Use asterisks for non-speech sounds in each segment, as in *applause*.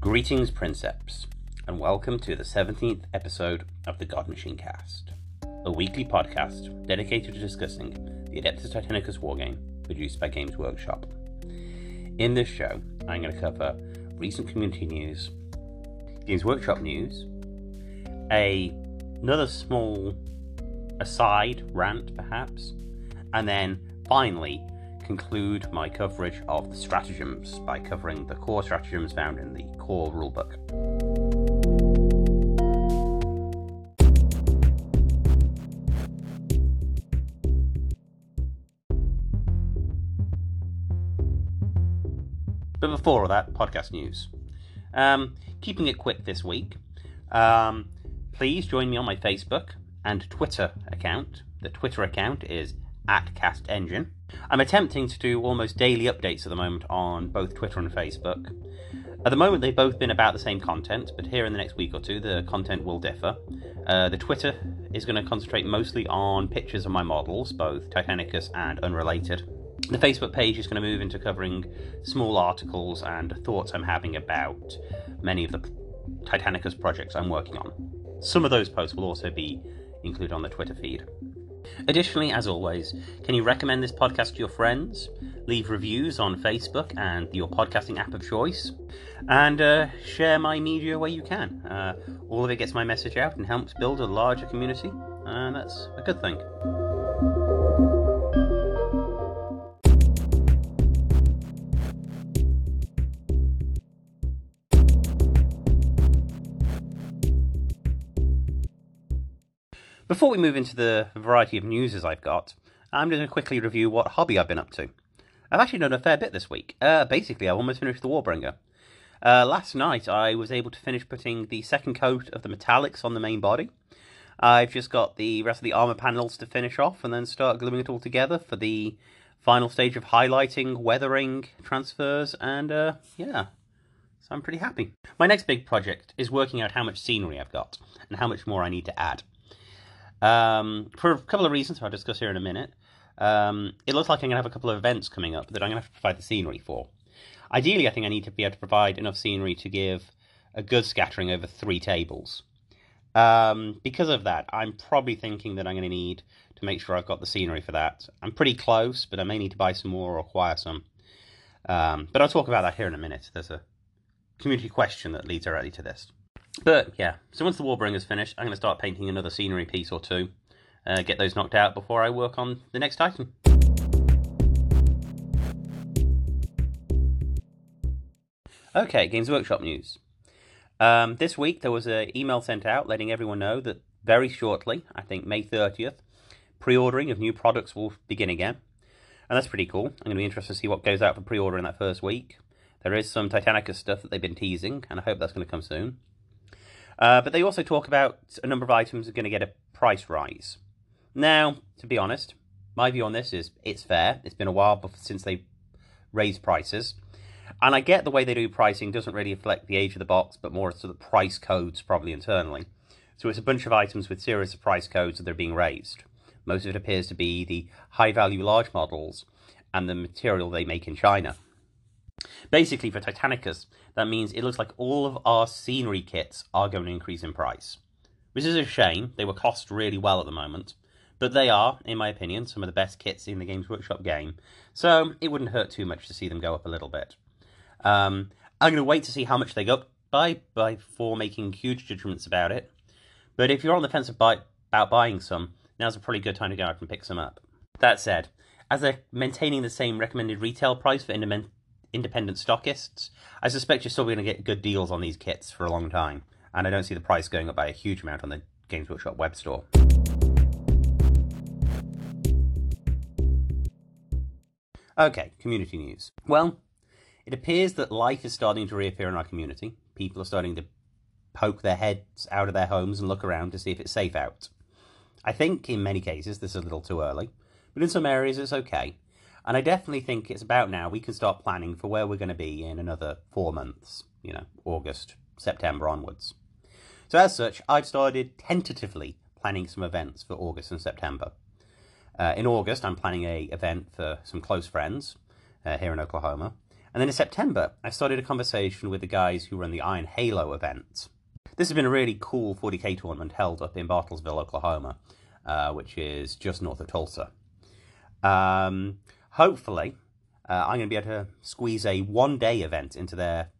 Greetings, Princeps, and welcome to the 17th episode of the God Machine Cast, a weekly podcast dedicated to discussing the Adeptus Titanicus wargame produced by Games Workshop. In this show, I'm going to cover recent community news, Games Workshop news, a another small aside rant perhaps, and then finally conclude my coverage of the stratagems by covering the core stratagems found in the core rulebook. But before all that, podcast news. Um, keeping it quick this week, um, please join me on my Facebook and Twitter account. The Twitter account is at Cast Engine. I'm attempting to do almost daily updates at the moment on both Twitter and Facebook. At the moment, they've both been about the same content, but here in the next week or two, the content will differ. Uh, the Twitter is going to concentrate mostly on pictures of my models, both Titanicus and unrelated. The Facebook page is going to move into covering small articles and thoughts I'm having about many of the Titanicus projects I'm working on. Some of those posts will also be included on the Twitter feed. Additionally, as always, can you recommend this podcast to your friends? Leave reviews on Facebook and your podcasting app of choice, and uh, share my media where you can. Uh, all of it gets my message out and helps build a larger community, and that's a good thing. Before we move into the variety of newses I've got, I'm going to quickly review what hobby I've been up to. I've actually done a fair bit this week. Uh, basically, I've almost finished the Warbringer. Uh, last night, I was able to finish putting the second coat of the metallics on the main body. I've just got the rest of the armor panels to finish off and then start gluing it all together for the final stage of highlighting, weathering, transfers, and uh, yeah, so I'm pretty happy. My next big project is working out how much scenery I've got and how much more I need to add. Um, for a couple of reasons I'll discuss here in a minute. Um, it looks like I'm going to have a couple of events coming up that I'm going to have to provide the scenery for. Ideally, I think I need to be able to provide enough scenery to give a good scattering over three tables. Um, because of that, I'm probably thinking that I'm going to need to make sure I've got the scenery for that. I'm pretty close, but I may need to buy some more or acquire some. Um, but I'll talk about that here in a minute. There's a community question that leads directly to this. But yeah, so once the Warbringer's finished, I'm going to start painting another scenery piece or two. Uh, get those knocked out before I work on the next item. Okay, Games Workshop news. Um, this week there was an email sent out letting everyone know that very shortly, I think May 30th, pre ordering of new products will begin again. And that's pretty cool. I'm going to be interested to see what goes out for pre order in that first week. There is some Titanicus stuff that they've been teasing, and I hope that's going to come soon. Uh, but they also talk about a number of items are going to get a price rise. Now, to be honest, my view on this is it's fair. It's been a while since they raised prices. And I get the way they do pricing doesn't really reflect the age of the box, but more sort of price codes probably internally. So it's a bunch of items with series of price codes that are being raised. Most of it appears to be the high value large models and the material they make in China. Basically, for Titanicus, that means it looks like all of our scenery kits are going to increase in price. Which is a shame. They were cost really well at the moment. But they are, in my opinion, some of the best kits in the Games Workshop game. So it wouldn't hurt too much to see them go up a little bit. Um, I'm going to wait to see how much they go up by, before making huge judgments about it. But if you're on the fence about buying some, now's a pretty good time to go out and pick some up. That said, as they're maintaining the same recommended retail price for independent stockists, I suspect you're still going to get good deals on these kits for a long time, and I don't see the price going up by a huge amount on the Games Workshop web store. Okay, community news. Well, it appears that life is starting to reappear in our community. People are starting to poke their heads out of their homes and look around to see if it's safe out. I think in many cases this is a little too early, but in some areas it's okay. And I definitely think it's about now we can start planning for where we're going to be in another four months, you know, August, September onwards. So, as such, I've started tentatively planning some events for August and September. Uh, in August, I'm planning a event for some close friends uh, here in Oklahoma, And then in September, I started a conversation with the guys who run the Iron Halo event. This has been a really cool 40k tournament held up in Bartlesville, Oklahoma, uh, which is just north of Tulsa. Um, hopefully, uh, I'm going to be able to squeeze a one day event into their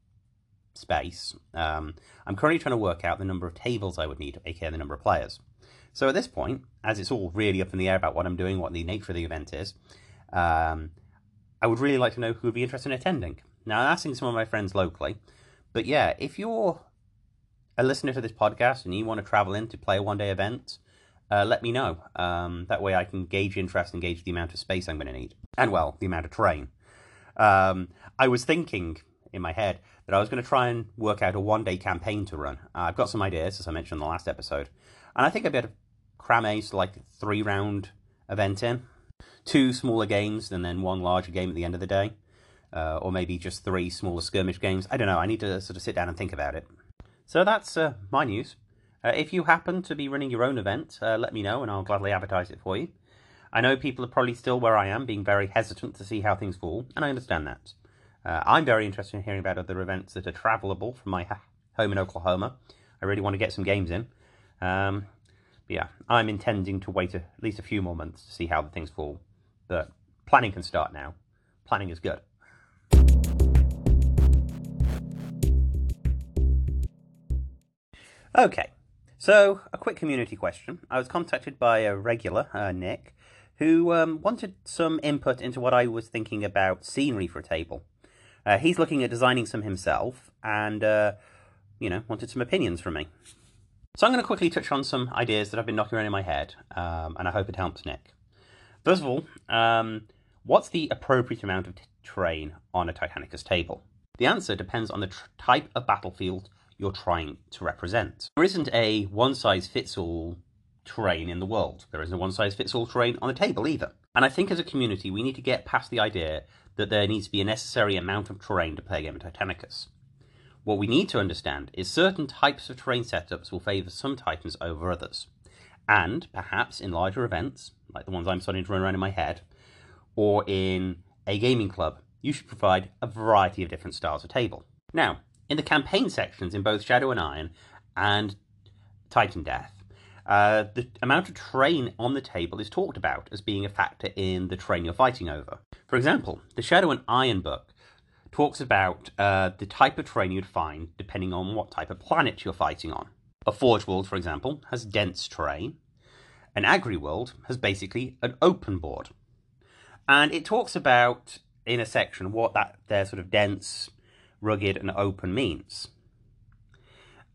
space. Um, I'm currently trying to work out the number of tables I would need, aka the number of players. So at this point, as it's all really up in the air about what I'm doing, what the nature of the event is, um, I would really like to know who would be interested in attending. Now, I'm asking some of my friends locally, but yeah, if you're a listener to this podcast and you want to travel in to play a one day event, uh, let me know. Um, that way I can gauge interest and gauge the amount of space I'm going to need. And, well, the amount of terrain. Um, I was thinking in my head that I was going to try and work out a one day campaign to run. Uh, I've got some ideas, as I mentioned in the last episode. And I think I'd be able to cram a like three round event in. Two smaller games and then one larger game at the end of the day. Uh, or maybe just three smaller skirmish games. I don't know. I need to sort of sit down and think about it. So that's uh, my news. Uh, if you happen to be running your own event, uh, let me know and I'll gladly advertise it for you. I know people are probably still where I am, being very hesitant to see how things fall, and I understand that. Uh, I'm very interested in hearing about other events that are travelable from my home in Oklahoma. I really want to get some games in. Um, but yeah, I'm intending to wait a, at least a few more months to see how the things fall. But planning can start now. Planning is good. Okay, so a quick community question. I was contacted by a regular, uh, Nick, who um, wanted some input into what I was thinking about scenery for a table. Uh, he's looking at designing some himself and, uh, you know, wanted some opinions from me. So I'm going to quickly touch on some ideas that I've been knocking around in my head, um, and I hope it helps Nick. First of all, um, what's the appropriate amount of terrain on a Titanicus table? The answer depends on the type of battlefield you're trying to represent. There isn't a one size fits all terrain in the world. There isn't a one size fits all terrain on the table either. And I think as a community, we need to get past the idea that there needs to be a necessary amount of terrain to play a game of Titanicus. What we need to understand is certain types of terrain setups will favour some Titans over others. And perhaps in larger events, like the ones I'm starting to run around in my head, or in a gaming club, you should provide a variety of different styles of table. Now, in the campaign sections in both Shadow and Iron and Titandeath, uh, the amount of terrain on the table is talked about as being a factor in the terrain you're fighting over. For example, the Shadow and Iron book talks about uh, the type of terrain you'd find depending on what type of planet you're fighting on. A Forge World, for example, has dense terrain. An Agri World has basically an open board. And it talks about, in a section, what that their sort of dense, rugged, and open means.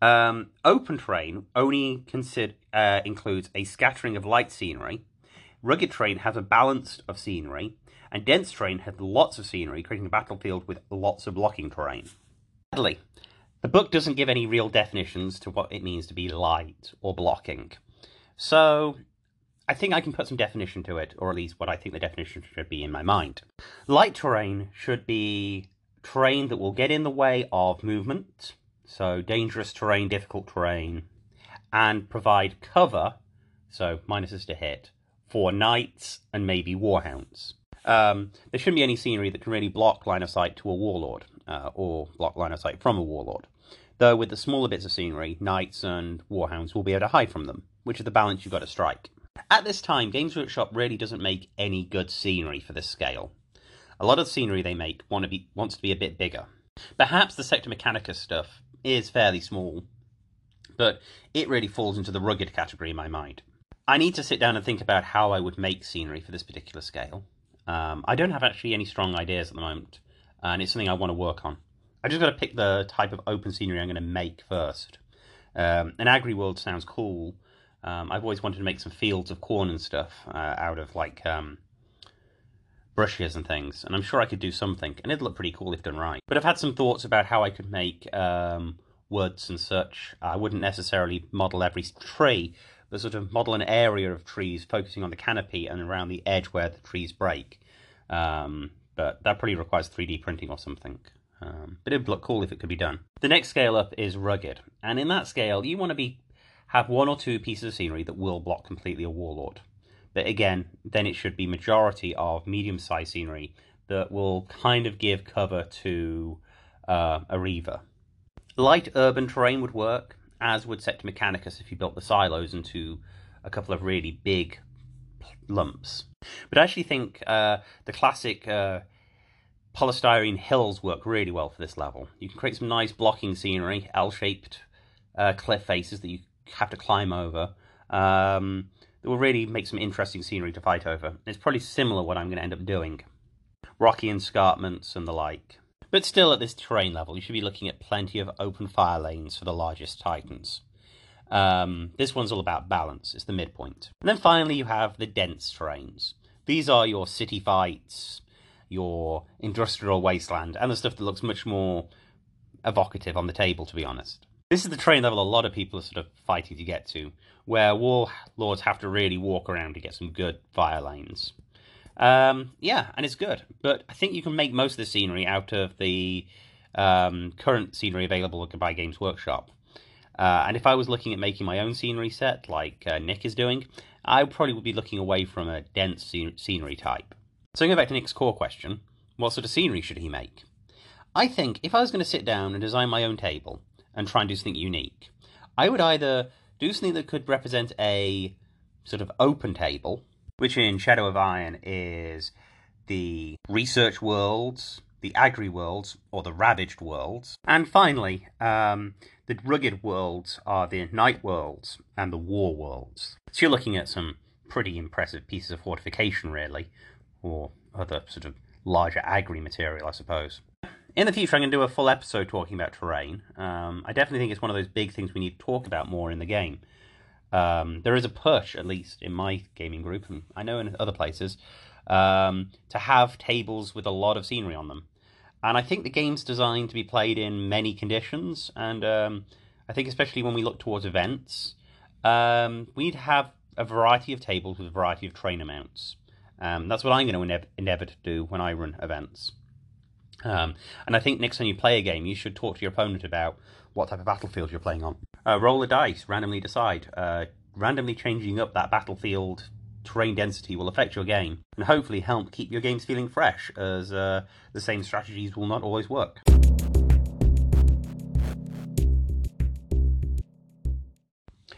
Um, open terrain only consider, uh, includes a scattering of light scenery. Rugged terrain has a balance of scenery, and dense terrain has lots of scenery, creating a battlefield with lots of blocking terrain. Sadly, the book doesn't give any real definitions to what it means to be light or blocking. So, I think I can put some definition to it, or at least what I think the definition should be in my mind. Light terrain should be terrain that will get in the way of movement, so dangerous terrain, difficult terrain, and provide cover, so minuses to hit, for knights and maybe warhounds. Um, there shouldn't be any scenery that can really block line of sight to a warlord, uh, or block line of sight from a warlord. Though with the smaller bits of scenery, knights and warhounds will be able to hide from them, which is the balance you've got to strike. At this time, Games Workshop really doesn't make any good scenery for this scale. A lot of the scenery they make want to be, wants to be a bit bigger. Perhaps the Sector Mechanicus stuff is fairly small, but it really falls into the rugged category in my mind. I need to sit down and think about how I would make scenery for this particular scale. Um, I don't have actually any strong ideas at the moment, and it's something I want to work on. I just got to pick the type of open scenery I'm going to make first. Um, an agri world sounds cool. Um, I've always wanted to make some fields of corn and stuff uh, out of like um, brushes and things, and I'm sure I could do something, and it'd look pretty cool if done right. But I've had some thoughts about how I could make um, woods and such. I wouldn't necessarily model every tree, but sort of model an area of trees, focusing on the canopy and around the edge where the trees break. Um, but that probably requires 3D printing or something. Um, but it'd look cool if it could be done. The next scale up is rugged, and in that scale, you want to be have one or two pieces of scenery that will block completely a warlord. But again, then it should be majority of medium-sized scenery that will kind of give cover to uh, a reaver. Light urban terrain would work, as would Sector Mechanicus if you built the silos into a couple of really big lumps. But I actually think uh, the classic uh, polystyrene hills work really well for this level. You can create some nice blocking scenery, L-shaped uh, cliff faces that you have to climb over. Um, that will really make some interesting scenery to fight over. It's probably similar what I'm going to end up doing. Rocky escarpments and the like. But still, at this terrain level, you should be looking at plenty of open fire lanes for the largest titans. Um, this one's all about balance, it's the midpoint. And then finally, you have the dense terrains. These are your city fights, your industrial wasteland, and the stuff that looks much more evocative on the table, to be honest. This is the train level a lot of people are sort of fighting to get to, where warlords have to really walk around to get some good fire lanes. Um, yeah, and it's good, but I think you can make most of the scenery out of the um, current scenery available by Games Workshop. Uh, and if I was looking at making my own scenery set, like uh, Nick is doing, I probably would be looking away from a dense scenery type. So going back to Nick's core question, what sort of scenery should he make? I think if I was going to sit down and design my own table and try and do something unique, I would either do something that could represent a sort of open table, which in Shadow of Iron is the research worlds, the agri worlds, or the ravaged worlds. And finally, um, the rugged worlds are the knight worlds and the war worlds. So you're looking at some pretty impressive pieces of fortification, really, or other sort of larger agri material, I suppose. In the future, I'm going to do a full episode talking about terrain. Um, I definitely think it's one of those big things we need to talk about more in the game. Um, there is a push, at least in my gaming group, and I know in other places, um, to have tables with a lot of scenery on them. And I think the game's designed to be played in many conditions, and um, I think especially when we look towards events, um, we need to have a variety of tables with a variety of terrain amounts. Um, that's what I'm going to endeavor to do when I run events. Um, and I think next time you play a game, you should talk to your opponent about what type of battlefield you're playing on. Uh, roll a dice, randomly decide. Uh, randomly changing up that battlefield terrain density will affect your game and hopefully help keep your games feeling fresh, as uh, the same strategies will not always work.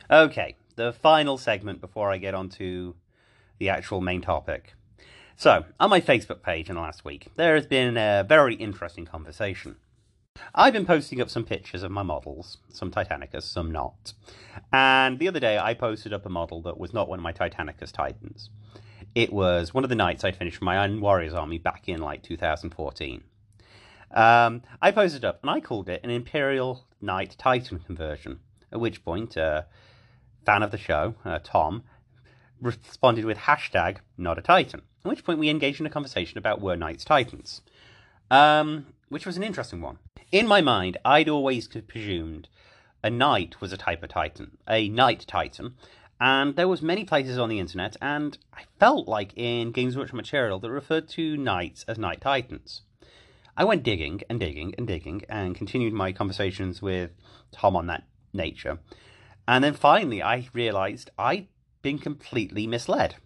Okay, the final segment before I get on to the actual main topic. So, on my Facebook page in the last week, there has been a very interesting conversation. I've been posting up some pictures of my models, some Titanicus, some not. And the other day I posted up a model that was not one of my Titanicus Titans. It was one of the knights I'd finished my Iron Warriors army back in like 2014. Um, I posted up and I called it an Imperial Knight Titan conversion. At which point, a uh, fan of the show, uh, Tom, responded with hashtag not a Titan. At which point we engaged in a conversation about were knights Titans. Um, which was an interesting one. In my mind, I'd always presumed a knight was a type of titan, a knight titan, and there was many places on the internet, and I felt like in Games Workshop material that referred to knights as knight titans. I went digging and digging and digging and continued my conversations with Tom on that nature. And then finally, I realized I'd been completely misled.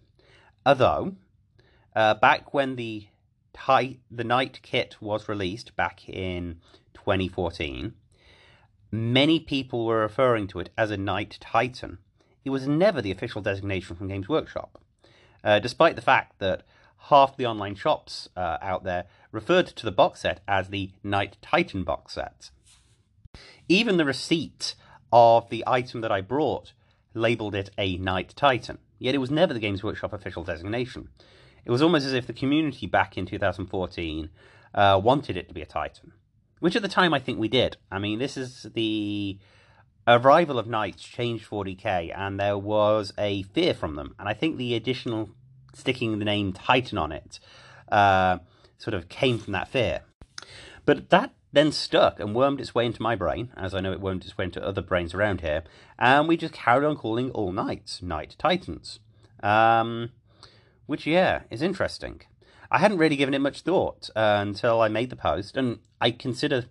Although, uh, back when the the Knight kit was released back in 2014, many people were referring to it as a Knight Titan. It was never the official designation from Games Workshop, uh, despite the fact that half the online shops uh, out there referred to the box set as the Knight Titan box set. Even the receipt of the item that I brought labeled it a Knight Titan, yet it was never the Games Workshop official designation. It was almost as if the community back in 2014 uh, wanted it to be a Titan, which at the time I think we did. I mean, this is the arrival of Knights changed 40k, and there was a fear from them. And I think the additional sticking the name Titan on it uh, sort of came from that fear. But that then stuck and wormed its way into my brain, as I know it wormed its way into other brains around here, and we just carried on calling all knights Knight Titans. Um, which, yeah, is interesting. I hadn't really given it much thought uh, until I made the post, and I consider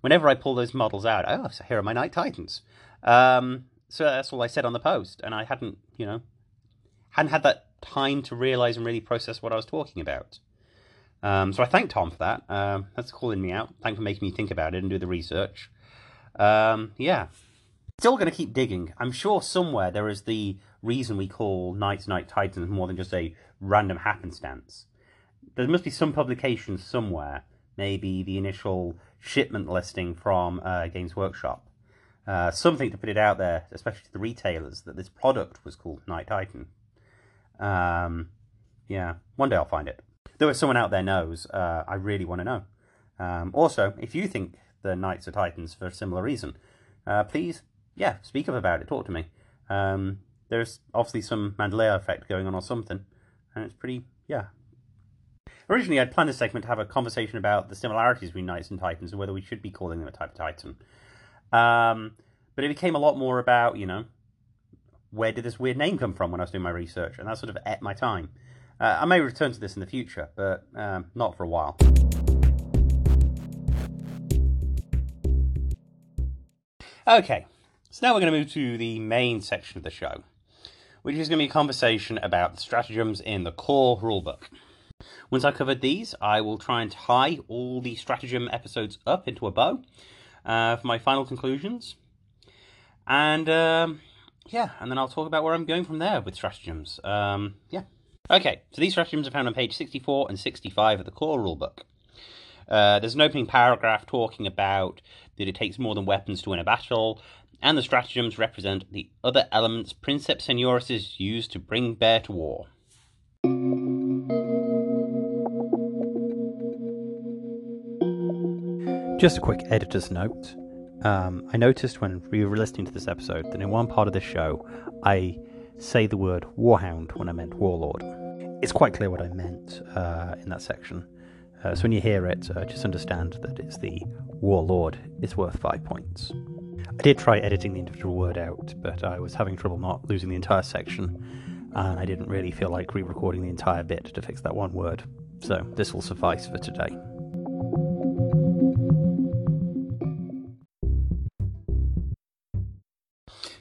whenever I pull those models out, oh, so here are my Knight Titans. Um, so that's all I said on the post, and I hadn't, you know, hadn't had that time to realize and really process what I was talking about. Um, so I thank Tom for that. Um, that's calling me out. Thanks for making me think about it and do the research. Um, yeah. Still going to keep digging. I'm sure somewhere there is the reason we call Knights Knight Titans more than just a random happenstance. There must be some publication somewhere, maybe the initial shipment listing from uh, Games Workshop. Uh, something to put it out there, especially to the retailers, that this product was called Knight Titan. Um, yeah, one day I'll find it. If someone out there knows, uh, I really want to know. Um, also, if you think the Knights are Titans for a similar reason, uh, please, yeah, speak up about it. Talk to me. Um, there's obviously some Mandela effect going on or something, and it's pretty, yeah. Originally, I'd planned this segment to have a conversation about the similarities between Knights and Titans and whether we should be calling them a type of Titan. Um, but it became a lot more about, you know, where did this weird name come from when I was doing my research, and that sort of ate my time. Uh, I may return to this in the future, but um, not for a while. Okay, so now we're going to move to the main section of the show, which is going to be a conversation about the stratagems in the core rulebook. Once I've covered these, I will try and tie all the stratagem episodes up into a bow uh, for my final conclusions. And um, yeah, and then I'll talk about where I'm going from there with stratagems. Um, yeah. Okay, so these stratagems are found on page 64 and 65 of the core rulebook. Uh, there's an opening paragraph talking about that it takes more than weapons to win a battle, and the stratagems represent the other elements Princeps Senioris used to bring bear to war. Just a quick editor's note. Um, I noticed when we were listening to this episode that in one part of the show, I say the word Warhound when I meant Warlord. It's quite clear what I meant uh, in that section. Uh, so when you hear it, uh, just understand that it's the Warlord is worth five points. I did try editing the individual word out, but I was having trouble not losing the entire section, and I didn't really feel like re recording the entire bit to fix that one word. So this will suffice for today.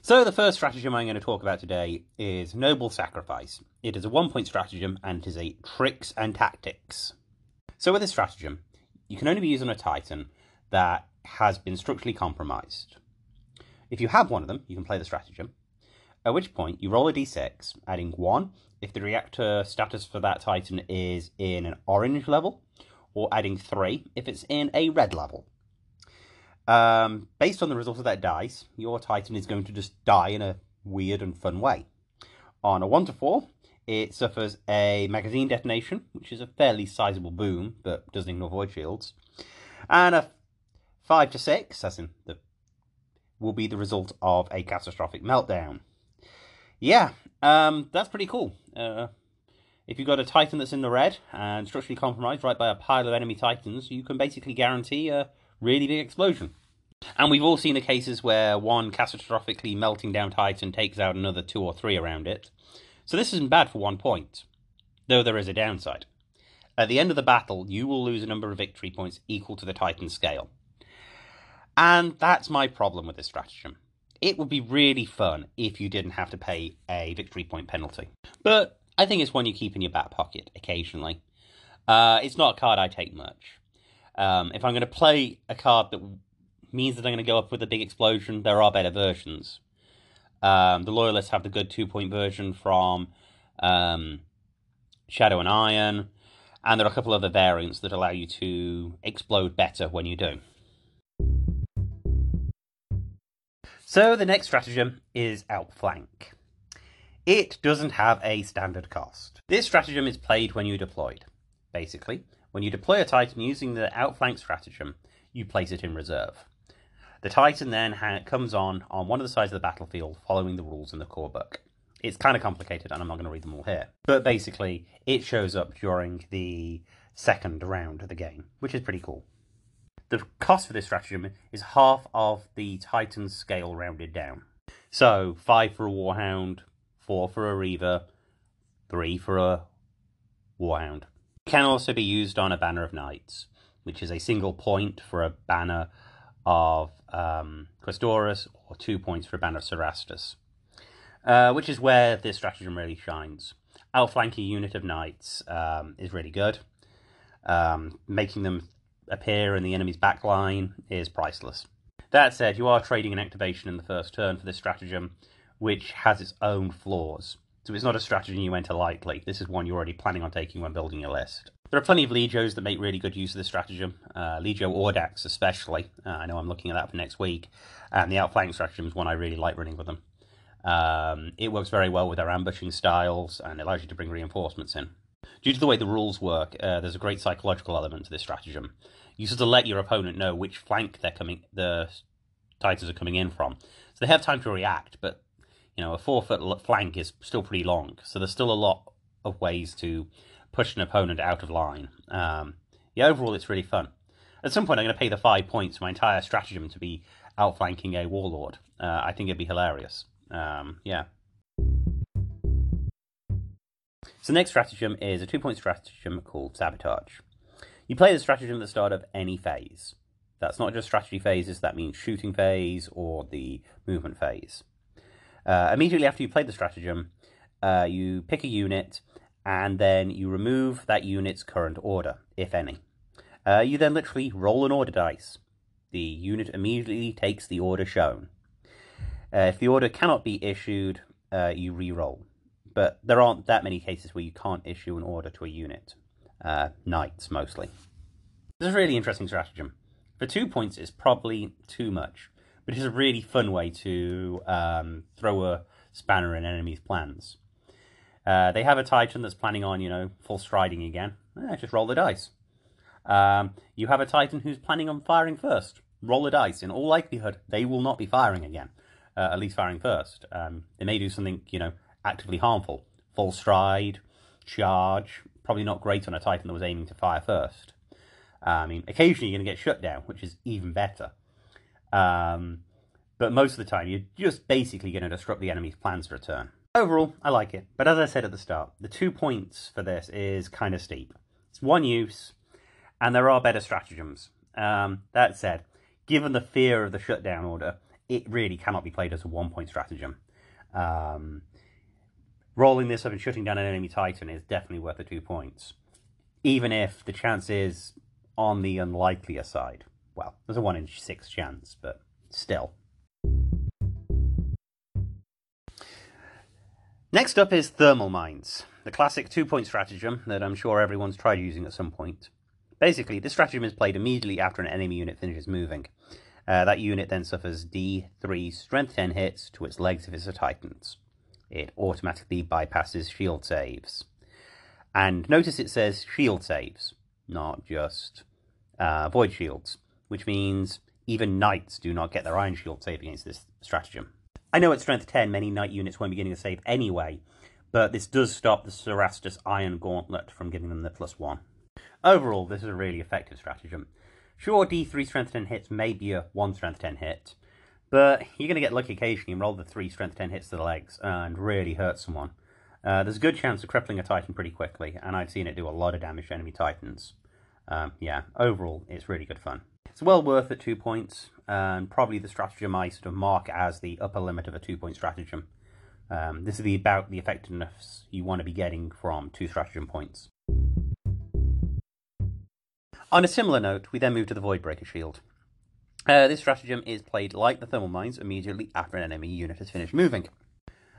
So, the first stratagem I'm going to talk about today is Noble Sacrifice. It is a one point stratagem and it is a tricks and tactics. So, with this stratagem, you can only be used on a Titan that has been structurally compromised. If you have one of them, you can play the stratagem, at which point you roll a d6, adding 1 if the reactor status for that Titan is in an orange level, or adding 3 if it's in a red level. Um, based on the result of that dice, your Titan is going to just die in a weird and fun way. On a 1 to 4, it suffers a magazine detonation, which is a fairly sizable boom, but doesn't ignore void shields. And a 5 to 6, as in the will be the result of a catastrophic meltdown. Yeah, um, that's pretty cool. Uh, if you've got a Titan that's in the red and structurally compromised right by a pile of enemy Titans, you can basically guarantee a really big explosion. And we've all seen the cases where one catastrophically melting down Titan takes out another two or three around it. So this isn't bad for one point, though there is a downside. At the end of the battle, you will lose a number of victory points equal to the Titan scale. And that's my problem with this stratagem. It would be really fun if you didn't have to pay a victory point penalty. But I think it's one you keep in your back pocket occasionally. Uh, it's not a card I take much. Um, if I'm going to play a card that means that I'm going to go up with a big explosion, there are better versions. Um, the Loyalists have the good two point version from um, Shadow and Iron, and there are a couple other variants that allow you to explode better when you do. So the next stratagem is Outflank. It doesn't have a standard cost. This stratagem is played when you're deployed. Basically, when you deploy a Titan using the Outflank stratagem, you place it in reserve. The Titan then comes on on one of the sides of the battlefield following the rules in the core book. It's kind of complicated and I'm not going to read them all here. But basically, it shows up during the second round of the game, which is pretty cool. The cost for this stratagem is half of the Titan's scale rounded down. So, 5 for a Warhound, 4 for a Reaver, 3 for a Warhound. Can also be used on a Banner of Knights, which is a single point for a banner of um, Questoris or two points for a Banner Cerastus, uh, which is where this stratagem really shines. Outflanking unit of knights um, is really good. um, making them appear in the enemy's backline is priceless. That said, you are trading an activation in the first turn for this stratagem, which has its own flaws. So it's not a strategy you enter lightly. This is one you're already planning on taking when building your list. There are plenty of Legios that make really good use of this stratagem. Uh, Legio Audax especially. Uh, I know I'm looking at that for next week. And the Outflank stratagem is one I really like running with them. Um, it works very well with our ambushing styles and allows you to bring reinforcements in. Due to the way the rules work, uh, there's a great psychological element to this stratagem. You sort of let your opponent know which flank they're coming, the Titans are coming in from, so they have time to react. But you know, a four foot flank is still pretty long, so there's still a lot of ways to push an opponent out of line. Um, yeah, overall, it's really fun. At some point, I'm going to pay the five points my entire stratagem to be outflanking a warlord. Uh, I think it'd be hilarious. Um, yeah. So, next stratagem is a two point stratagem called Sabotage. You play the stratagem at the start of any phase. That's not just strategy phases, that means shooting phase or the movement phase. Uh, immediately after you play the stratagem, uh, you pick a unit and then you remove that unit's current order, if any. Uh, you then literally roll an order dice. The unit immediately takes the order shown. Uh, if the order cannot be issued, uh, you re-roll. But there aren't that many cases where you can't issue an order to a unit. Uh, knights, mostly. This is a really interesting stratagem. For two points, it's probably too much, but it's a really fun way to um, throw a spanner in enemies' plans. Uh, they have a Titan that's planning on, you know, full striding again. Eh, just roll the dice. Um, you have a Titan who's planning on firing first. Roll the dice. In all likelihood, they will not be firing again. Uh, at least firing first. Um, they may do something, you know, actively harmful. Full stride, charge. Probably not great on a Titan that was aiming to fire first. Uh, I mean, occasionally you're going to get shut down, which is even better. Um, but most of the time, you're just basically going to disrupt the enemy's plans for a turn. Overall, I like it, but as I said at the start, the two points for this is kind of steep. It's one use, and there are better stratagems. Um, that said, given the fear of the shutdown order, it really cannot be played as a one-point stratagem. Um, rolling this up and shutting down an enemy titan is definitely worth the two points, even if the chance is on the unlikelier side. Well, there's a one in six chance, but still. Next up is thermal mines, the classic two-point stratagem that I'm sure everyone's tried using at some point. Basically, this stratagem is played immediately after an enemy unit finishes moving. Uh, that unit then suffers D3 strength 10 hits to its legs if it's a Titans. It automatically bypasses shield saves. And notice it says shield saves, not just uh, void shields, which means even knights do not get their ion shield save against this stratagem. I know at strength 10 many knight units won't be getting a save anyway, but this does stop the Cerastus Ion Gauntlet from giving them the plus 1. Overall, this is a really effective stratagem. Sure, D3 strength 10 hits may be a 1 strength 10 hit, but you're going to get lucky occasionally and roll the 3 strength 10 hits to the legs and really hurt someone. Uh, there's a good chance of crippling a Titan pretty quickly, and I've seen it do a lot of damage to enemy Titans. Um, yeah, overall, it's really good fun. It's well worth it, two points, and probably the stratagem I sort of mark as the upper limit of a two point stratagem. Um, this is the, about the effectiveness you want to be getting from two stratagem points. On a similar note, we then move to the Voidbreaker Shield. Uh, this stratagem is played like the Thermal Mines immediately after an enemy unit has finished moving.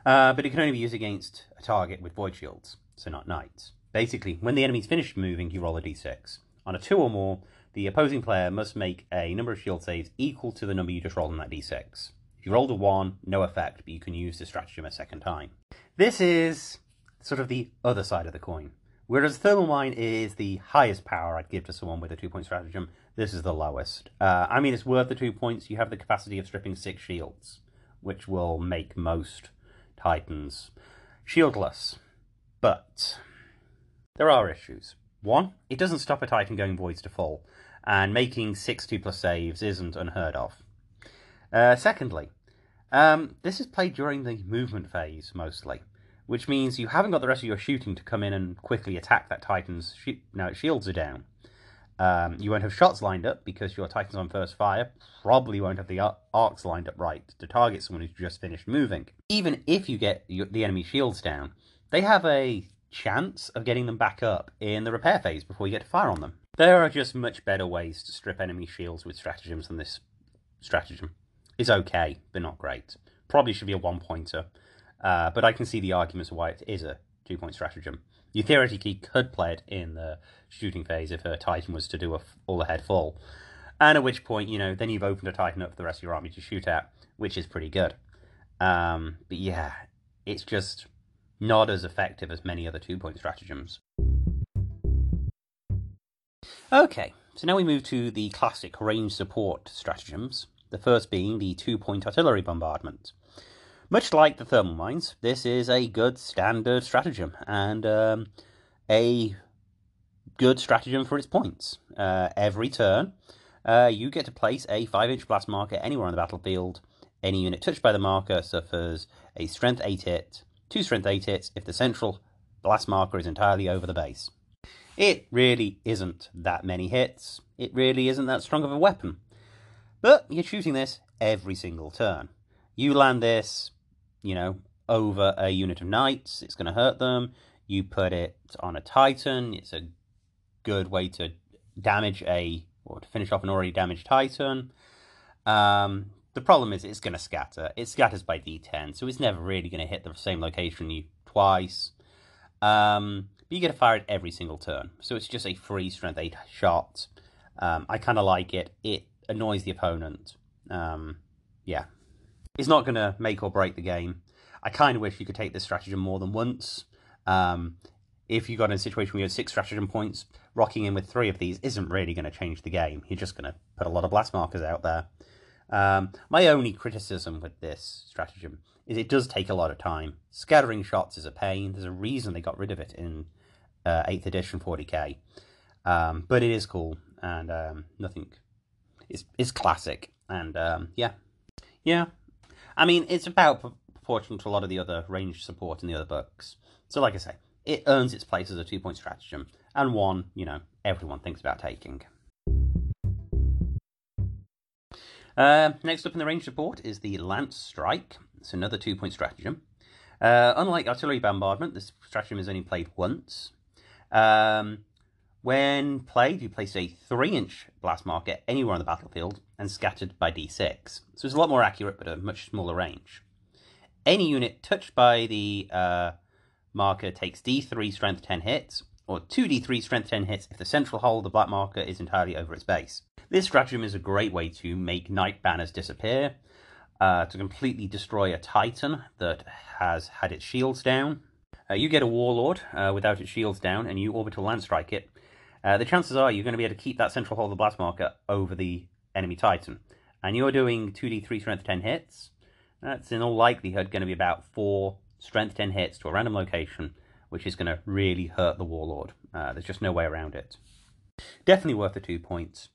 Uh, but it can only be used against a target with Void Shields, so not Knights. Basically, when the enemy's finished moving, you roll a d6. On a 2 or more, the opposing player must make a number of shield saves equal to the number you just rolled on that d6. If you rolled a 1, no effect, but you can use the stratagem a second time. This is sort of the other side of the coin. Whereas Thermal Mine is the highest power I'd give to someone with a two point stratagem, this is the lowest. Uh, I mean, it's worth the two points. You have the capacity of stripping six shields, which will make most Titans shieldless. But there are issues. One, it doesn't stop a Titan going voids to full, and making 60 plus saves isn't unheard of. Uh, secondly, um, this is played during the movement phase mostly, which means you haven't got the rest of your shooting to come in and quickly attack that Titan's sh- now its shields are down. Um, you won't have shots lined up because your Titan's on first fire. Probably won't have the arcs lined up right to target someone who's just finished moving. Even if you get the enemy shields down, they have a chance of getting them back up in the repair phase before you get to fire on them. There are just much better ways to strip enemy shields with stratagems than this stratagem. It's okay, but not great. Probably should be a one pointer, uh, but I can see the arguments why it is a two point stratagem. You theoretically could play it in the shooting phase if a Titan was to do a all ahead fall, and at which point, you know, then you've opened a Titan up for the rest of your army to shoot at, which is pretty good. Um, but yeah, it's just not as effective as many other two point stratagems. Okay, so now we move to the classic range support stratagems, the first being the two point artillery bombardment. Much like the thermal mines, this is a good standard stratagem and um, a good stratagem for its points. Uh, every turn, uh, you get to place a 5 inch blast marker anywhere on the battlefield. Any unit touched by the marker suffers a strength 8 hit, 2 strength 8 hits if the central blast marker is entirely over the base. It really isn't that many hits. It really isn't that strong of a weapon. But you're shooting this every single turn. You land this, you know, over a unit of knights, it's going to hurt them. You put it on a titan, it's a good way to damage a, or to finish off an already damaged titan. Um, the problem is it's going to scatter. It scatters by d10, so it's never really going to hit the same location you twice. Um, but you get to fire it every single turn, so it's just a free strength 8 shot. Um, I kind of like it. It annoys the opponent. Um, yeah, it's not going to make or break the game. I kind of wish you could take this stratagem more than once. Um, if you got in a situation where you had six stratagem points, rocking in with three of these isn't really going to change the game. You're just going to put a lot of blast markers out there. Um, my only criticism with this stratagem is it does take a lot of time. Scattering shots is a pain. There's a reason they got rid of it in uh, 8th edition 40k. Um, but it is cool, and um, nothing. It's, it's classic, and um, yeah. Yeah, I mean, it's about proportional to a lot of the other range support in the other books. So, like I say, it earns its place as a two point stratagem, and one, you know, everyone thinks about taking. Uh, next up in the range support is the Lance Strike. It's another two point stratagem. Uh, unlike artillery bombardment, this stratagem is only played once. Um, when played, you place a 3 inch blast marker anywhere on the battlefield and scattered by d6. So it's a lot more accurate but a much smaller range. Any unit touched by the uh, marker takes d3 strength 10 hits, or 2d3 strength 10 hits if the central hole of the black marker is entirely over its base. This stratagem is a great way to make knight banners disappear, uh, to completely destroy a titan that has had its shields down. Uh, you get a warlord uh, without its shields down, and you orbital lance strike it, uh, the chances are you're going to be able to keep that central hole of the blast marker over the enemy Titan. And you're doing 2d3 strength 10 hits. That's in all likelihood going to be about 4 strength 10 hits to a random location, which is going to really hurt the Warlord. Uh, there's just no way around it. Definitely worth the 2 points.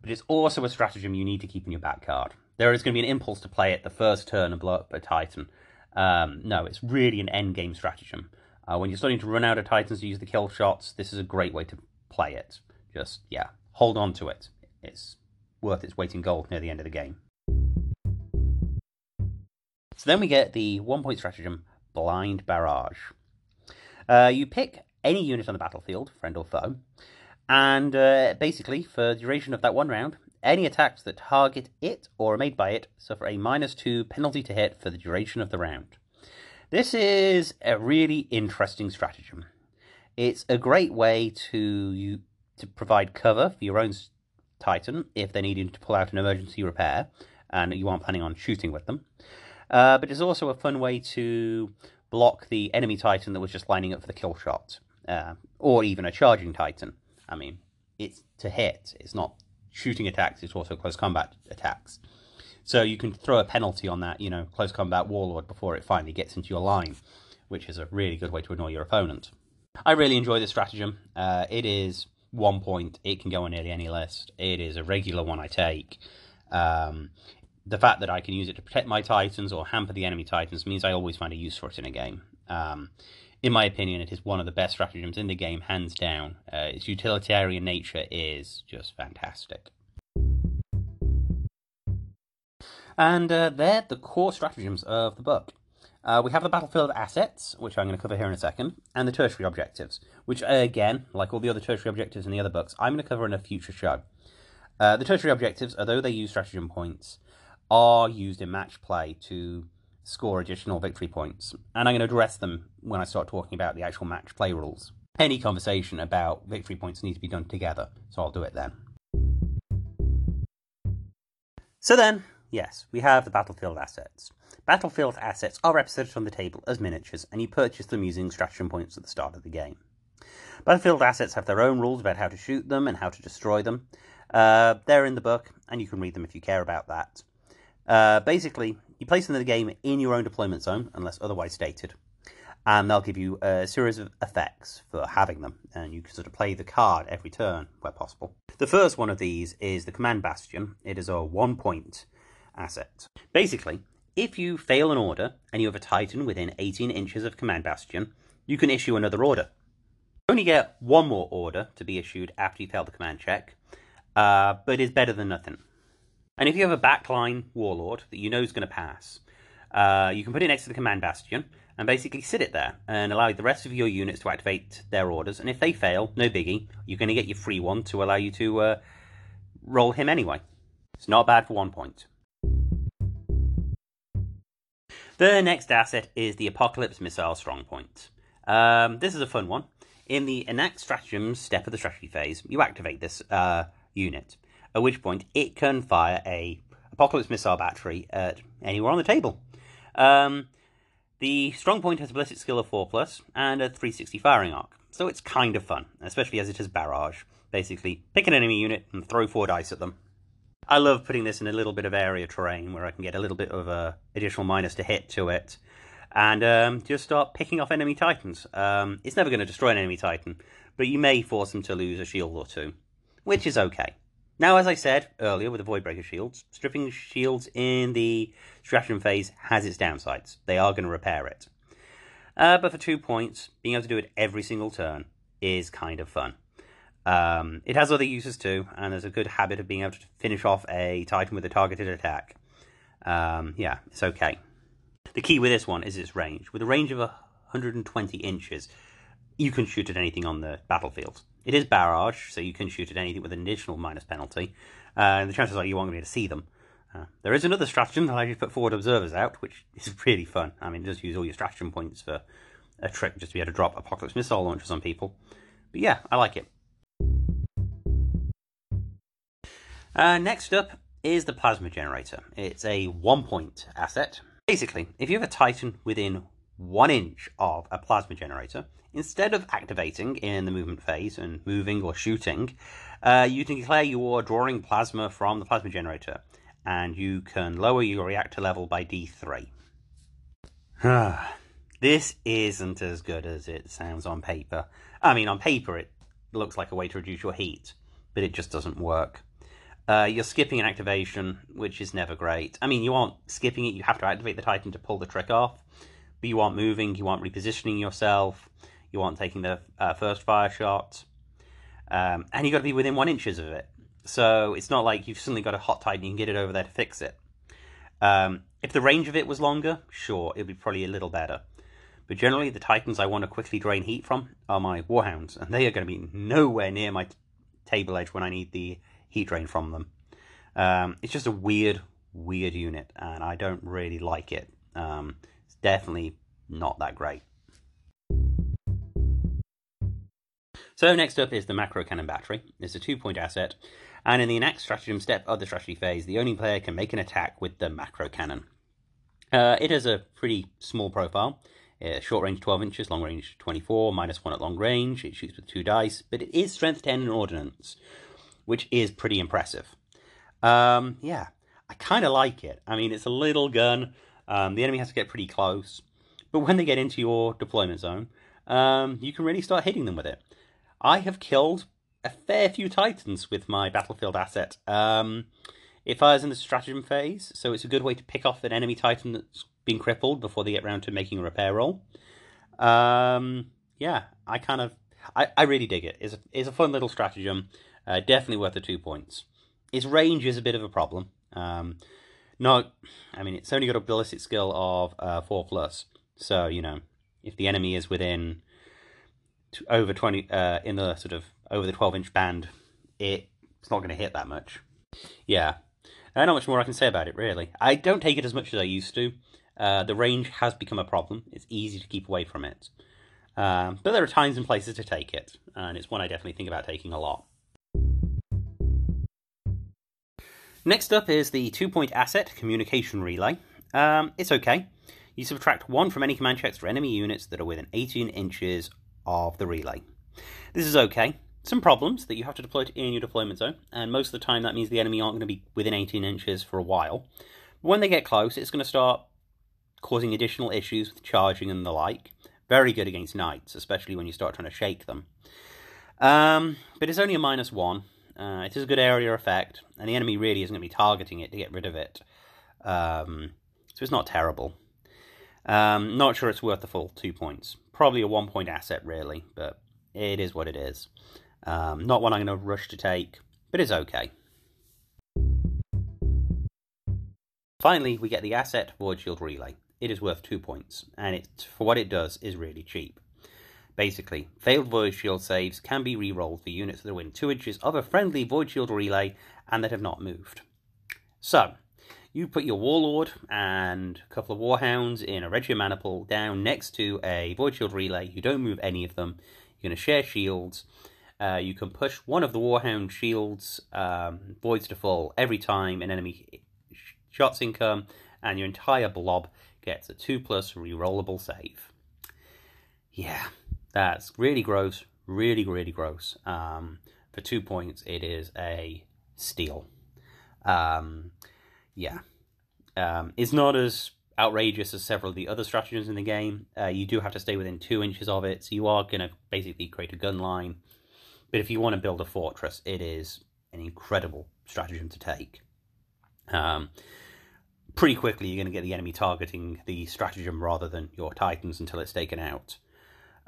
But it's also a stratagem you need to keep in your back card. There is going to be an impulse to play it the first turn and blow up a Titan. Um, no, it's really an end game stratagem. Uh, when you're starting to run out of Titans to use the kill shots, this is a great way to play it. Just, yeah, hold on to it. It's worth its weight in gold near the end of the game. So then we get the one point stratagem Blind Barrage. Uh, you pick any unit on the battlefield, friend or foe, and uh, basically, for the duration of that one round, any attacks that target it or are made by it suffer a minus two penalty to hit for the duration of the round. This is a really interesting stratagem. It's a great way to you to provide cover for your own Titan if they're needing to pull out an emergency repair and you aren't planning on shooting with them. Uh, but it's also a fun way to block the enemy Titan that was just lining up for the kill shot, uh, or even a charging Titan. I mean, it's to hit. It's not shooting attacks. It's also close combat attacks. So you can throw a penalty on that, you know, close combat warlord before it finally gets into your line, which is a really good way to annoy your opponent. I really enjoy this stratagem. Uh, it is one point. It can go on nearly any list. It is a regular one I take. Um, the fact that I can use it to protect my titans or hamper the enemy titans means I always find a use for it in a game. Um, in my opinion, it is one of the best stratagems in the game, hands down. Uh, its utilitarian nature is just fantastic. And uh, they're the core stratagems of the book. Uh, we have the battlefield assets, which I'm going to cover here in a second, and the tertiary objectives, which, again, like all the other tertiary objectives in the other books, I'm going to cover in a future show. Uh, the tertiary objectives, although they use stratagem points, are used in match play to score additional victory points, and I'm going to address them when I start talking about the actual match play rules. Any conversation about victory points needs to be done together, so I'll do it then. So then, yes, we have the battlefield assets. Battlefield assets are represented on the table as miniatures, and you purchase them using stratagem points at the start of the game. Battlefield assets have their own rules about how to shoot them and how to destroy them. Uh, they're in the book, and you can read them if you care about that. Uh, basically, you place them in the game in your own deployment zone, unless otherwise stated, and they'll give you a series of effects for having them, and you can sort of play the card every turn where possible. The first one of these is the Command Bastion. It is a one point asset. Basically, if you fail an order and you have a Titan within 18 inches of Command Bastion, you can issue another order. You only get one more order to be issued after you fail the command check, uh, but is better than nothing. And if you have a backline warlord that you know is going to pass, uh, you can put it next to the command bastion and basically sit it there and allow the rest of your units to activate their orders. And if they fail, no biggie, you're going to get your free one to allow you to uh, roll him anyway. It's not bad for one point. The next asset is the Apocalypse Missile Strongpoint. Um, this is a fun one. In the Enact Stratagems step of the strategy phase, you activate this uh, unit at which point it can fire a Apocalypse missile battery at anywhere on the table. Um, the Strongpoint has a ballistic skill of 4 plus and a 360 firing arc, so it's kind of fun, especially as it has barrage. Basically, pick an enemy unit and throw four dice at them. I love putting this in a little bit of area terrain where I can get a little bit of a additional minus to hit to it, and um, just start picking off enemy titans. Um, it's never going to destroy an enemy titan, but you may force them to lose a shield or two, which is okay. Now, as I said earlier with the Voidbreaker shields, stripping shields in the stratagem phase has its downsides. They are going to repair it. Uh, but for two points, being able to do it every single turn is kind of fun. Um, it has other uses too, and there's a good habit of being able to finish off a Titan with a targeted attack. Um, yeah, it's okay. The key with this one is its range. With a range of 120 inches, you can shoot at anything on the battlefield. It is barrage, so you can shoot at anything with an additional minus penalty. Uh, and the chances are you be able to see them. Uh, there is another stratagem that you to put forward observers out, which is *laughs* really fun. I mean, just use all your stratagem points for a trick just to be able to drop apocalypse missile launchers on people. But yeah, I like it. Uh, next up is the plasma generator. It's a one point asset. Basically, if you have a Titan within one inch of a plasma generator, instead of activating in the movement phase and moving or shooting, uh, you can declare you are drawing plasma from the plasma generator, and you can lower your reactor level by D3. *sighs* this isn't as good as it sounds on paper. I mean, on paper, it looks like a way to reduce your heat, but it just doesn't work. Uh, you're skipping an activation, which is never great. I mean, you aren't skipping it, you have to activate the Titan to pull the trick off but you aren't moving, you aren't repositioning yourself, you aren't taking the uh, first fire shot, um, and you've got to be within one inches of it. So it's not like you've suddenly got a hot titan, you can get it over there to fix it. Um, if the range of it was longer, sure, it'd be probably a little better. But generally, the titans I want to quickly drain heat from are my warhounds, and they are going to be nowhere near my t- table edge when I need the heat drain from them. Um, it's just a weird, weird unit, and I don't really like it. Um, definitely not that great. So next up is the macro cannon battery. It's a two-point asset, and in the next stratagem step of the strategy phase, the only player can make an attack with the macro cannon. Uh, it has a pretty small profile. Uh, short range 12 inches, long range 24, minus 1 at long range. It shoots with 2 dice, but it is strength 10 in ordnance, which is pretty impressive. Um, yeah, I kind of like it. I mean, it's a little gun, um, the enemy has to get pretty close, but when they get into your deployment zone, um, you can really start hitting them with it. I have killed a fair few titans with my battlefield asset. Um, it fires in the stratagem phase, so it's a good way to pick off an enemy titan that's been crippled before they get around to making a repair roll. Um, yeah, I kind of, I, I really dig it. It's a, it's a fun little stratagem, uh, definitely worth the two points. Its range is a bit of a problem. Um, no, I mean, it's only got a ballistic skill of uh, 4 plus, So, you know, if the enemy is within over 20, uh, in the sort of over the 12 inch band, it, it's not going to hit that much. Yeah. I not much more I can say about it, really. I don't take it as much as I used to. Uh, the range has become a problem. It's easy to keep away from it. Um, but there are times and places to take it, and it's one I definitely think about taking a lot. Next up is the two point asset communication relay. Um, it's okay. You subtract one from any command checks for enemy units that are within 18 inches of the relay. This is okay. Some problems that you have to deploy to in your deployment zone, and most of the time that means the enemy aren't going to be within 18 inches for a while. But when they get close, it's going to start causing additional issues with charging and the like. Very good against knights, especially when you start trying to shake them. Um, but it's only a minus one. Uh, it is a good area effect, and the enemy really isn't going to be targeting it to get rid of it. Um, so it's not terrible. Um, not sure it's worth the full two points. Probably a one point asset, really, but it is what it is. Um, not one I'm going to rush to take, but it's okay. Finally, we get the asset Void Shield Relay it is worth two points, and it for what it does is really cheap. Basically, failed Void Shield saves can be re-rolled for units that are within 2 inches of a friendly Void Shield relay and that have not moved. So, you put your Warlord and a couple of Warhounds in a Regia Maniple down next to a Void Shield relay. You don't move any of them. You're going to share shields. Uh, you can push one of the Warhound shields, um, voids to full, every time an enemy shots income, and your entire blob gets a 2 plus rerollable save. Yeah, that's really gross, really, really gross. Um, for two points, it is a steal. Um, yeah. Um, it's not as outrageous as several of the other stratagems in the game. Uh, you do have to stay within two inches of it, so you are going to basically create a gun line. But if you want to build a fortress, it is an incredible stratagem to take. Um, pretty quickly you're going to get the enemy targeting the stratagem rather than your titans until it's taken out.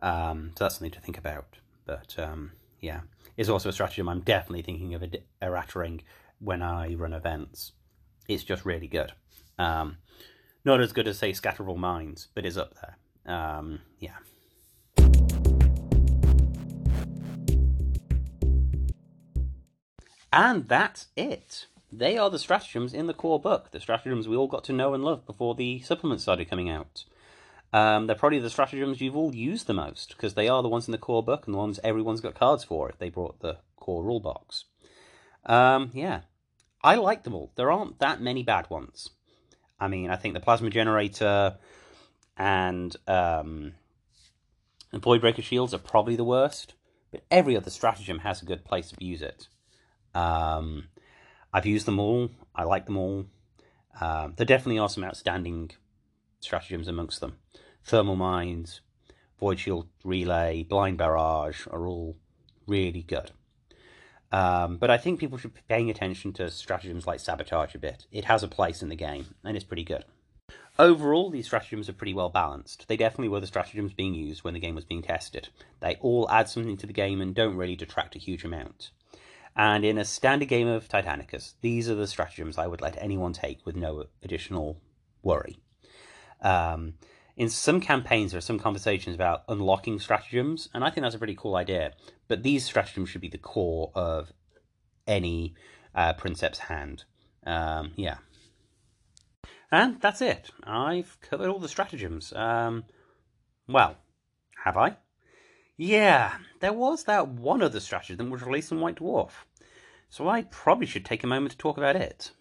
Um, so that's something to think about. But um, yeah, it's also a stratagem I'm definitely thinking of errattering when I run events. It's just really good. Um, not as good as say Scatterable Mines, but is up there. Um, yeah. And that's it. They are the stratagems in the core book, the stratagems we all got to know and love before the supplements started coming out. Um, they're probably the stratagems you've all used the most, because they are the ones in the core book and the ones everyone's got cards for if they brought the core rule box. Um, yeah, I like them all. There aren't that many bad ones. I mean, I think the Plasma Generator and um, Voidbreaker Shields are probably the worst, but every other stratagem has a good place to use it. Um, I've used them all. I like them all. Um, there definitely are some outstanding stratagems amongst them. Thermal Mines, Void Shield Relay, Blind Barrage are all really good. Um, but I think people should be paying attention to stratagems like Sabotage a bit. It has a place in the game, and it's pretty good. Overall, these stratagems are pretty well balanced. They definitely were the stratagems being used when the game was being tested. They all add something to the game and don't really detract a huge amount. And in a standard game of Titanicus, these are the stratagems I would let anyone take with no additional worry. Um, in some campaigns, there are some conversations about unlocking stratagems, and I think that's a pretty cool idea. But these stratagems should be the core of any uh, Princeps hand. Um, yeah. And that's it. I've covered all the stratagems. Um, well, have I? Yeah, there was that one other stratagem that was released in White Dwarf. So I probably should take a moment to talk about it.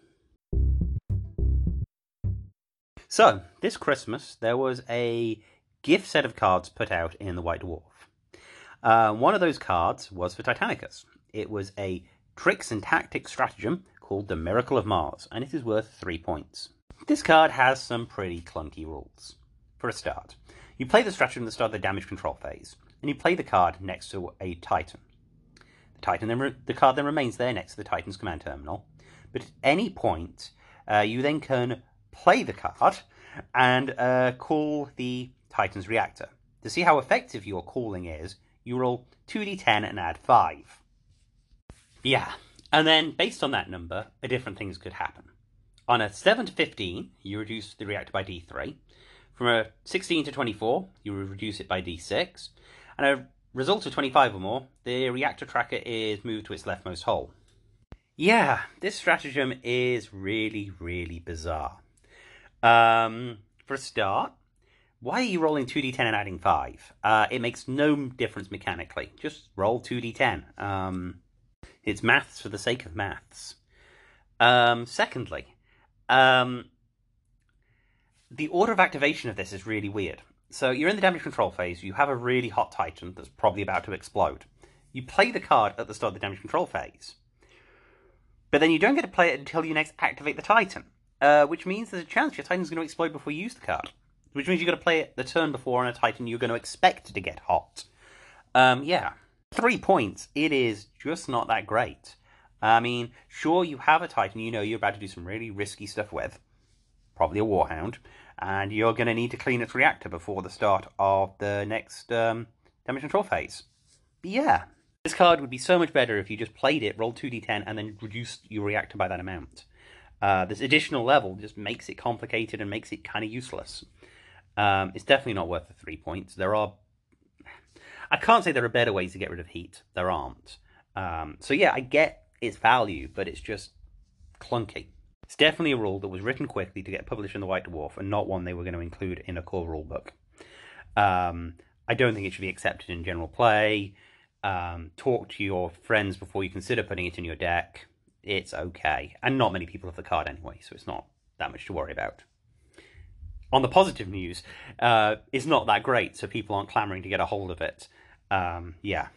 So, this Christmas, there was a gift set of cards put out in the White Dwarf. Uh, one of those cards was for Titanicus. It was a tricks and tactics stratagem called the Miracle of Mars, and it is worth three points. This card has some pretty clunky rules. For a start, you play the stratagem at the start of the damage control phase and you play the card next to a Titan. The Titan then re- the card then remains there next to the Titan's command terminal, but at any point uh, you then can play the card and uh, call the Titan's reactor. To see how effective your calling is, you roll 2d10 and add 5. Yeah, and then based on that number, different things could happen. On a 7 to 15, you reduce the reactor by d3. From a 16 to 24, you reduce it by d6, and a result of 25 or more, the reactor tracker is moved to its leftmost hole. Yeah, this stratagem is really, really bizarre. Um, for a start, why are you rolling 2d10 and adding 5? Uh, it makes no difference mechanically. Just roll 2d10. Um, it's maths for the sake of maths. Um, secondly, um, the order of activation of this is really weird. So you're in the damage control phase, you have a really hot Titan that's probably about to explode. You play the card at the start of the damage control phase. But then you don't get to play it until you next activate the Titan, uh, which means there's a chance your Titan's going to explode before you use the card. Which means you've got to play it the turn before on a Titan you're going to expect to get hot. Um, yeah. Three points. It is just not that great. I mean, sure, you have a Titan you know you're about to do some really risky stuff with, probably a Warhound, and you're going to need to clean its reactor before the start of the next um, damage control phase. But yeah, this card would be so much better if you just played it, rolled 2d10, and then reduced your reactor by that amount. Uh, this additional level just makes it complicated and makes it kind of useless. Um, it's definitely not worth the three points. There are. I can't say there are better ways to get rid of heat. There aren't. Um, so yeah, I get its value, but it's just clunky. It's definitely a rule that was written quickly to get published in the White Dwarf, and not one they were going to include in a core rulebook. Um, I don't think it should be accepted in general play. Um, talk to your friends before you consider putting it in your deck. It's okay, and not many people have the card anyway, so it's not that much to worry about on the positive news, uh, is not that great, so people aren't clamoring to get a hold of it. Um, yeah.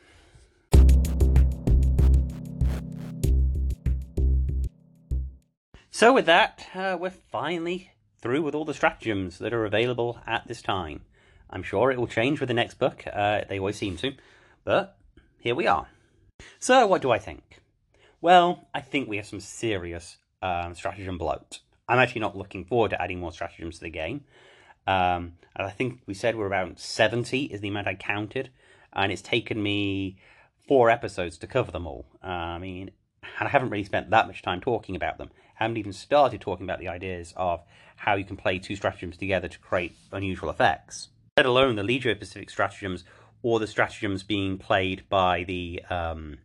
So, with that, uh, we're finally through with all the stratagems that are available at this time. I'm sure it will change with the next book, uh, they always seem to, but here we are. So, what do I think? Well, I think we have some serious um, stratagem bloat. I'm actually not looking forward to adding more stratagems to the game. Um, I think we said we're around 70 is the amount I counted, and it's taken me four episodes to cover them all. Uh, I mean, and I haven't really spent that much time talking about them. I haven't even started talking about the ideas of how you can play two stratagems together to create unusual effects. Let alone the Legio Pacific stratagems or the stratagems being played by the um,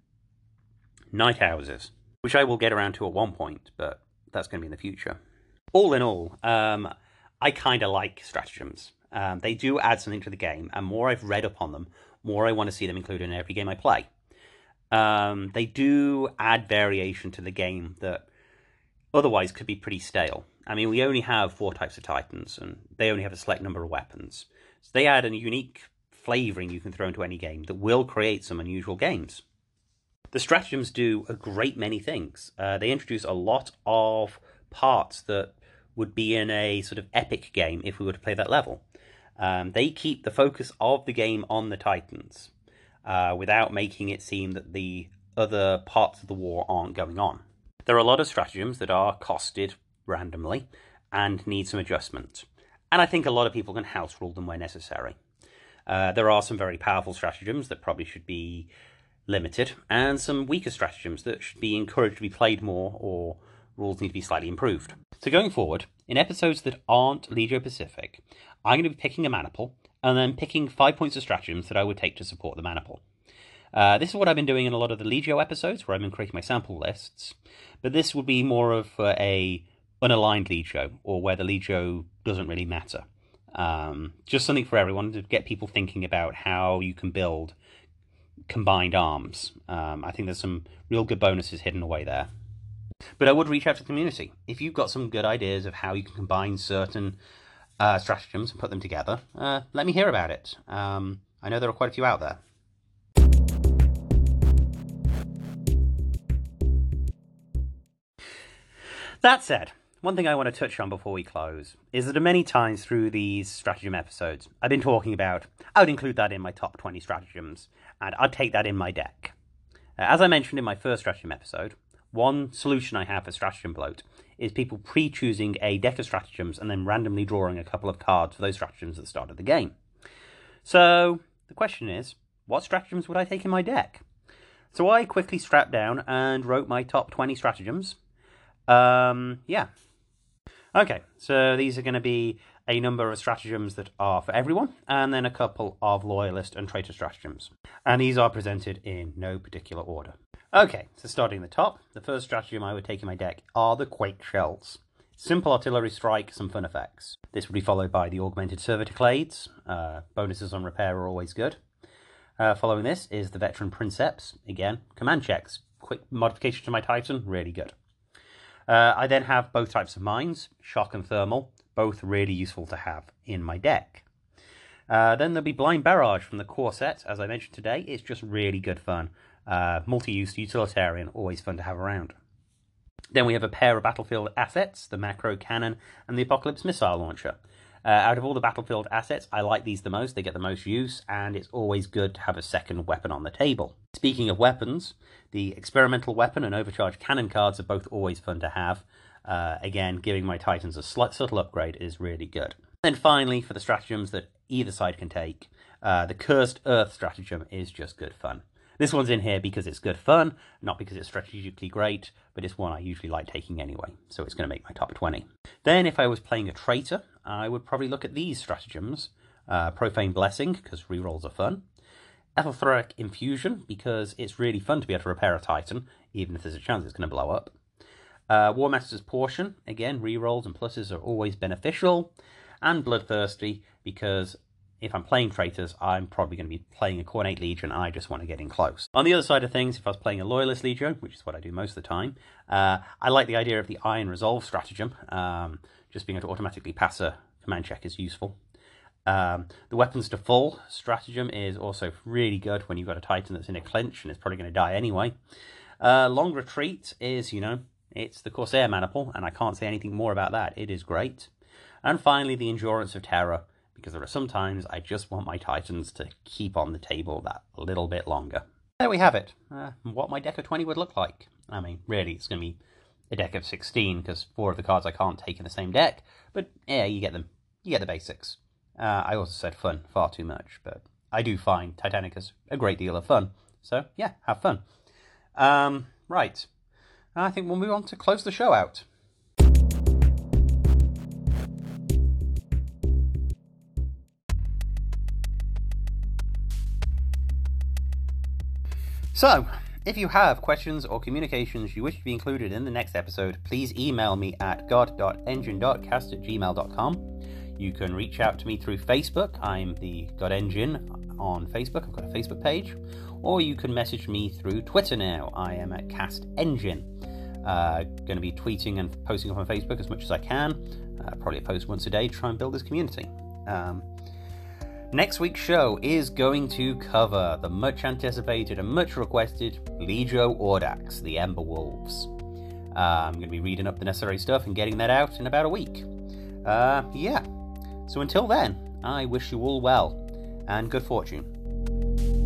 Knight Houses, which I will get around to at one point, but that's going to be in the future all in all, um, I kind of like stratagems. Um, they do add something to the game, and more I've read upon them, more I want to see them included in every game I play. Um, they do add variation to the game that otherwise could be pretty stale. I mean, we only have four types of Titans, and they only have a select number of weapons. So they add a unique flavoring you can throw into any game that will create some unusual games. The stratagems do a great many things. Uh, they introduce a lot of parts that would be in a sort of epic game if we were to play that level. Um, they keep the focus of the game on the Titans uh, without making it seem that the other parts of the war aren't going on. There are a lot of stratagems that are costed randomly and need some adjustment. And I think a lot of people can house rule them where necessary. Uh, there are some very powerful stratagems that probably should be limited, and some weaker stratagems that should be encouraged to be played more or rules need to be slightly improved. So going forward, in episodes that aren't Legio Pacific, I'm going to be picking a maniple and then picking five points of stratagems that I would take to support the maniple. Uh, this is what I've been doing in a lot of the Legio episodes, where I've been creating my sample lists. But this would be more of a unaligned Legio, or where the Legio doesn't really matter. Um, just something for everyone to get people thinking about how you can build combined arms. Um, I think there's some real good bonuses hidden away there. But I would reach out to the community. If you've got some good ideas of how you can combine certain uh, stratagems and put them together, uh, let me hear about it. Um, I know there are quite a few out there. That said, one thing I want to touch on before we close is that many times through these stratagem episodes, I've been talking about I would include that in my top 20 stratagems, and I'd take that in my deck. Uh, as I mentioned in my first stratagem episode, one solution I have for stratagem bloat is people pre-choosing a deck of stratagems and then randomly drawing a couple of cards for those stratagems at the start of the game. So the question is, what stratagems would I take in my deck? So I quickly strapped down and wrote my top 20 stratagems. Um, yeah. Okay, so these are going to be a number of stratagems that are for everyone, and then a couple of loyalist and traitor stratagems. And these are presented in no particular order. Okay, so starting at the top, the first stratagem I would take in my deck are the Quake Shells. Simple artillery strike, some fun effects. This would be followed by the augmented servitor clades. Uh, bonuses on repair are always good. Uh, following this is the veteran princeps. Again, command checks. Quick modification to my Titan, really good. Uh, I then have both types of mines, shock and thermal, both really useful to have in my deck. Uh, then there'll be Blind Barrage from the core set, as I mentioned today. It's just really good fun. Uh, multi-use utilitarian, always fun to have around. Then we have a pair of battlefield assets, the macro cannon and the apocalypse missile launcher. Uh, out of all the battlefield assets, I like these the most. They get the most use, and it's always good to have a second weapon on the table. Speaking of weapons, the experimental weapon and overcharged cannon cards are both always fun to have. Uh, again, giving my Titans a slight subtle upgrade is really good. And finally, for the stratagems that either side can take, uh, the Cursed Earth stratagem is just good fun. This one's in here because it's good fun, not because it's strategically great, but it's one I usually like taking anyway, so it's going to make my top 20. Then, if I was playing a traitor, I would probably look at these stratagems. Uh, Profane Blessing, because rerolls are fun. Aetheltheric Infusion, because it's really fun to be able to repair a Titan, even if there's a chance it's going to blow up. Uh, Warmaster's Portion, again, rerolls and pluses are always beneficial. And Bloodthirsty, because if I'm playing traitors, I'm probably going to be playing a Khornate Legion, I just want to get in close. On the other side of things, if I was playing a Loyalist Legion, which is what I do most of the time, uh, I like the idea of the Iron Resolve stratagem. Um, just being able to automatically pass a command check is useful. Um, the weapons to full stratagem is also really good when you've got a Titan that's in a clinch and it's probably going to die anyway. Uh, long retreat is, you know, it's the Corsair maniple, and I can't say anything more about that. It is great. And finally, the Endurance of Terror because there are some times I just want my Titans to keep on the table that little bit longer. There we have it. Uh, what my deck of 20 would look like. I mean, really, it's going to be a deck of 16 because four of the cards I can't take in the same deck. But yeah, you get them. You get the basics. Uh, I also said fun far too much, but I do find Titanicus a great deal of fun. So yeah, have fun. Um, right. I think we'll move on to close the show out. So, if you have questions or communications you wish to be included in the next episode, please email me at god.engine.cast at gmail.com. You can reach out to me through Facebook. I'm the God Engine on Facebook. I've got a Facebook page. Or you can message me through Twitter now. I am at Cast Engine. Uh, going to be tweeting and posting up on Facebook as much as I can. Uh, probably post once a day to try and build this community. Um, Next week's show is going to cover the much anticipated and much requested Legio Audax, the Ember Wolves. Uh, I'm going to be reading up the necessary stuff and getting that out in about a week. Uh, yeah. So until then, I wish you all well and good fortune.